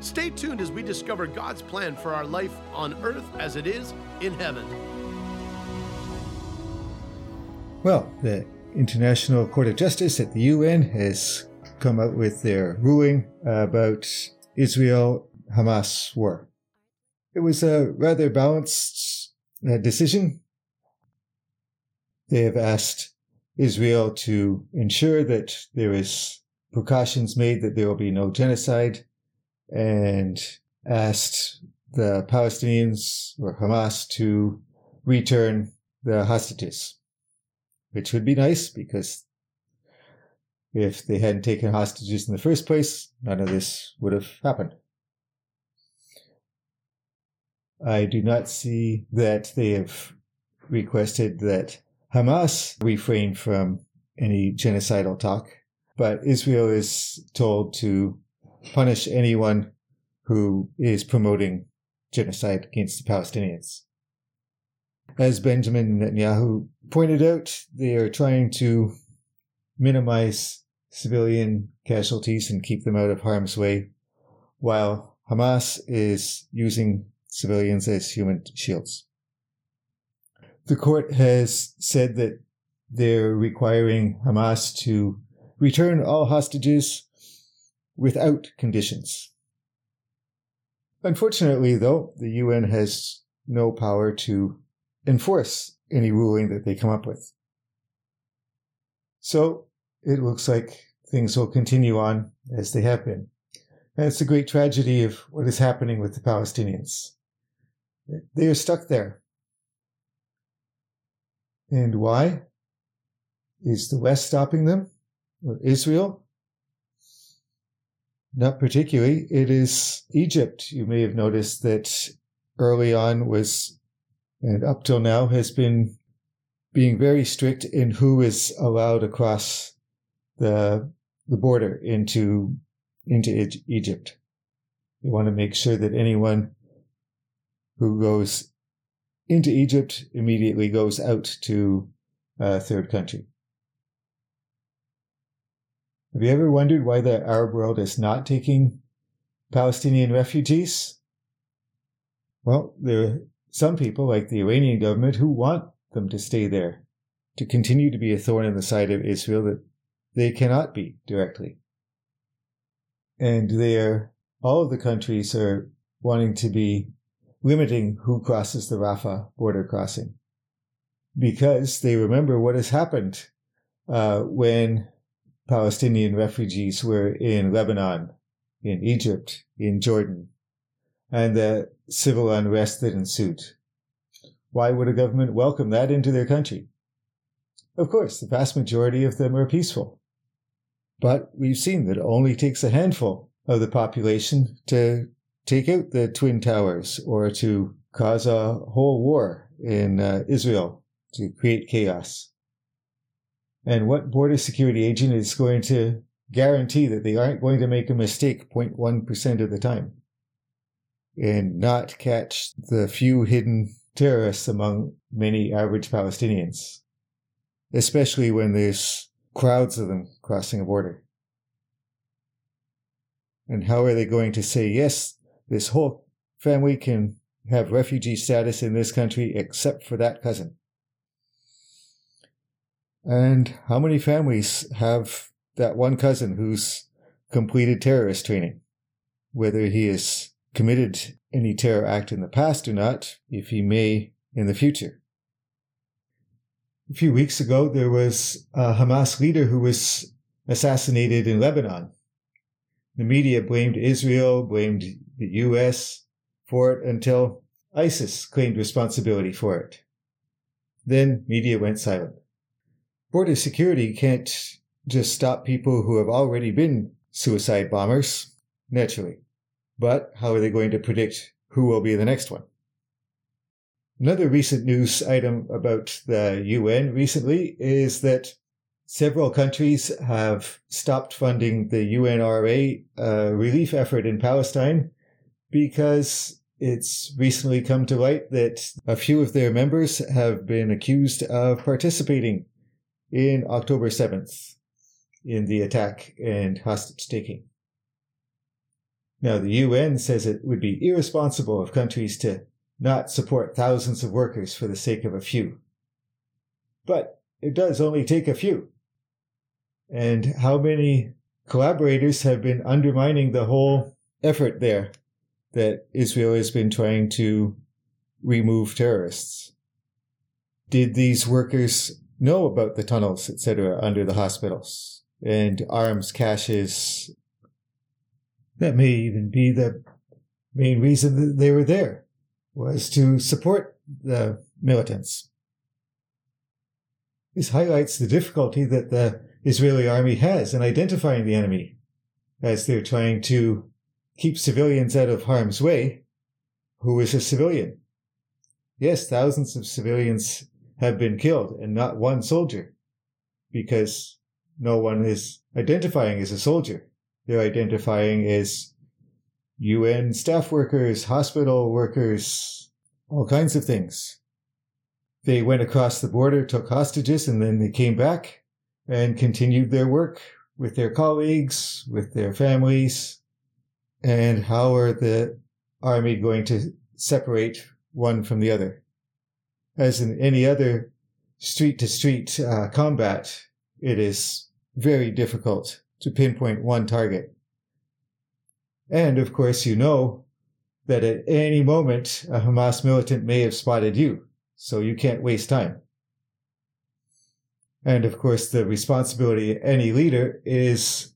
Stay tuned as we discover God's plan for our life on earth as it is in heaven. Well, the International Court of Justice at the UN has come out with their ruling about Israel Hamas war. It was a rather balanced uh, decision. They have asked Israel to ensure that there is precautions made that there will be no genocide and asked the Palestinians or Hamas to return the hostages, which would be nice because if they hadn't taken hostages in the first place, none of this would have happened. I do not see that they have requested that Hamas refrain from any genocidal talk, but Israel is told to punish anyone who is promoting genocide against the Palestinians. As Benjamin Netanyahu pointed out, they are trying to minimize civilian casualties and keep them out of harm's way, while Hamas is using civilians as human shields. The court has said that they're requiring Hamas to return all hostages without conditions. Unfortunately, though, the UN has no power to enforce any ruling that they come up with. So it looks like things will continue on as they have been. And it's a great tragedy of what is happening with the Palestinians. They are stuck there. And why? Is the West stopping them? Or Israel? Not particularly. It is Egypt. You may have noticed that early on was, and up till now, has been being very strict in who is allowed across the the border into into Egypt. They want to make sure that anyone who goes into Egypt immediately goes out to a third country. Have you ever wondered why the Arab world is not taking Palestinian refugees? Well, there are some people, like the Iranian government, who want them to stay there, to continue to be a thorn in the side of Israel that they cannot be directly. And there, all of the countries are wanting to be limiting who crosses the Rafah border crossing because they remember what has happened uh, when Palestinian refugees were in Lebanon, in Egypt, in Jordan, and the civil unrest that ensued. Why would a government welcome that into their country? Of course, the vast majority of them are peaceful. But we've seen that it only takes a handful of the population to take out the Twin Towers or to cause a whole war in uh, Israel to create chaos. And what border security agent is going to guarantee that they aren't going to make a mistake 0.1% of the time and not catch the few hidden terrorists among many average Palestinians, especially when there's crowds of them crossing a border? And how are they going to say, yes, this whole family can have refugee status in this country except for that cousin? And how many families have that one cousin who's completed terrorist training? Whether he has committed any terror act in the past or not, if he may in the future. A few weeks ago, there was a Hamas leader who was assassinated in Lebanon. The media blamed Israel, blamed the US for it until ISIS claimed responsibility for it. Then media went silent border security can't just stop people who have already been suicide bombers, naturally. But how are they going to predict who will be the next one? Another recent news item about the UN recently is that several countries have stopped funding the UNRWA uh, relief effort in Palestine because it's recently come to light that a few of their members have been accused of participating in October 7th in the attack and hostage taking. Now, the UN says it would be irresponsible of countries to not support thousands of workers for the sake of a few. But it does only take a few. And how many collaborators have been undermining the whole effort there that Israel has been trying to remove terrorists? Did these workers know about the tunnels, etc., under the hospitals and arms caches? That may even be the main reason that they were there was to support the militants. This highlights the difficulty that the Israeli army has in identifying the enemy as they're trying to keep civilians out of harm's way. Who is a civilian? Yes, thousands of civilians have been killed and not one soldier because no one is identifying as a soldier. They're identifying as UN staff workers, hospital workers, all kinds of things. They went across the border, took hostages, and then they came back and continued their work with their colleagues, with their families. And how are the army going to separate one from the other? As in any other street to street combat, it is very difficult to pinpoint one target. And of course, you know that at any moment a Hamas militant may have spotted you, so you can't waste time. And of course, the responsibility of any leader is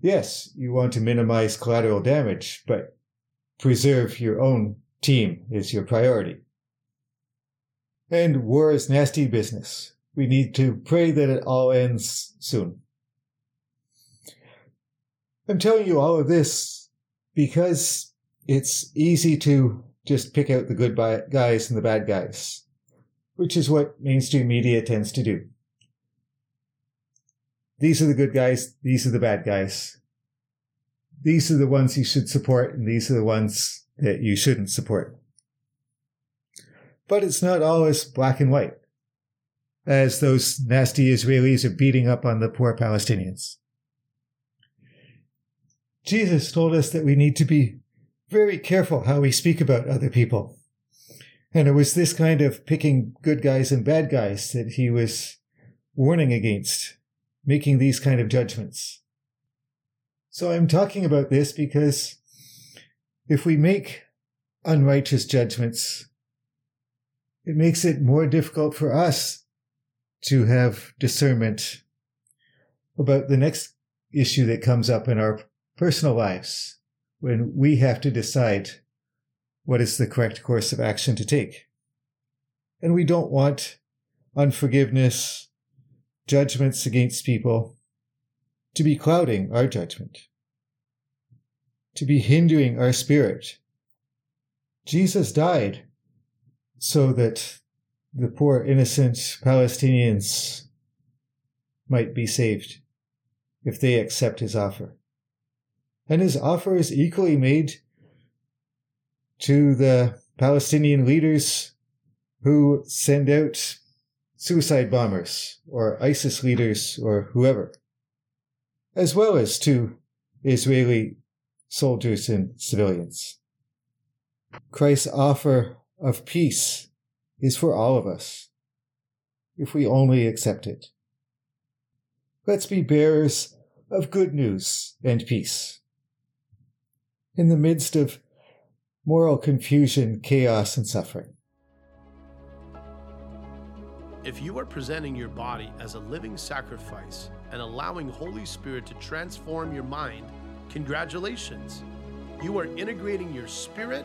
yes, you want to minimize collateral damage, but preserve your own team is your priority. And war is nasty business. We need to pray that it all ends soon. I'm telling you all of this because it's easy to just pick out the good guys and the bad guys, which is what mainstream media tends to do. These are the good guys, these are the bad guys. These are the ones you should support, and these are the ones that you shouldn't support. But it's not always black and white, as those nasty Israelis are beating up on the poor Palestinians. Jesus told us that we need to be very careful how we speak about other people. And it was this kind of picking good guys and bad guys that he was warning against, making these kind of judgments. So I'm talking about this because if we make unrighteous judgments, it makes it more difficult for us to have discernment about the next issue that comes up in our personal lives when we have to decide what is the correct course of action to take. And we don't want unforgiveness, judgments against people to be clouding our judgment, to be hindering our spirit. Jesus died so that the poor innocent Palestinians might be saved if they accept his offer and his offer is equally made to the Palestinian leaders who send out suicide bombers or ISIS leaders or whoever, as well as to Israeli soldiers and civilians. Christ's offer of peace is for all of us, if we only accept it. Let's be bearers of good news and peace in the midst of moral confusion, chaos, and suffering. If you are presenting your body as a living sacrifice and allowing Holy Spirit to transform your mind, congratulations. You are integrating your spirit,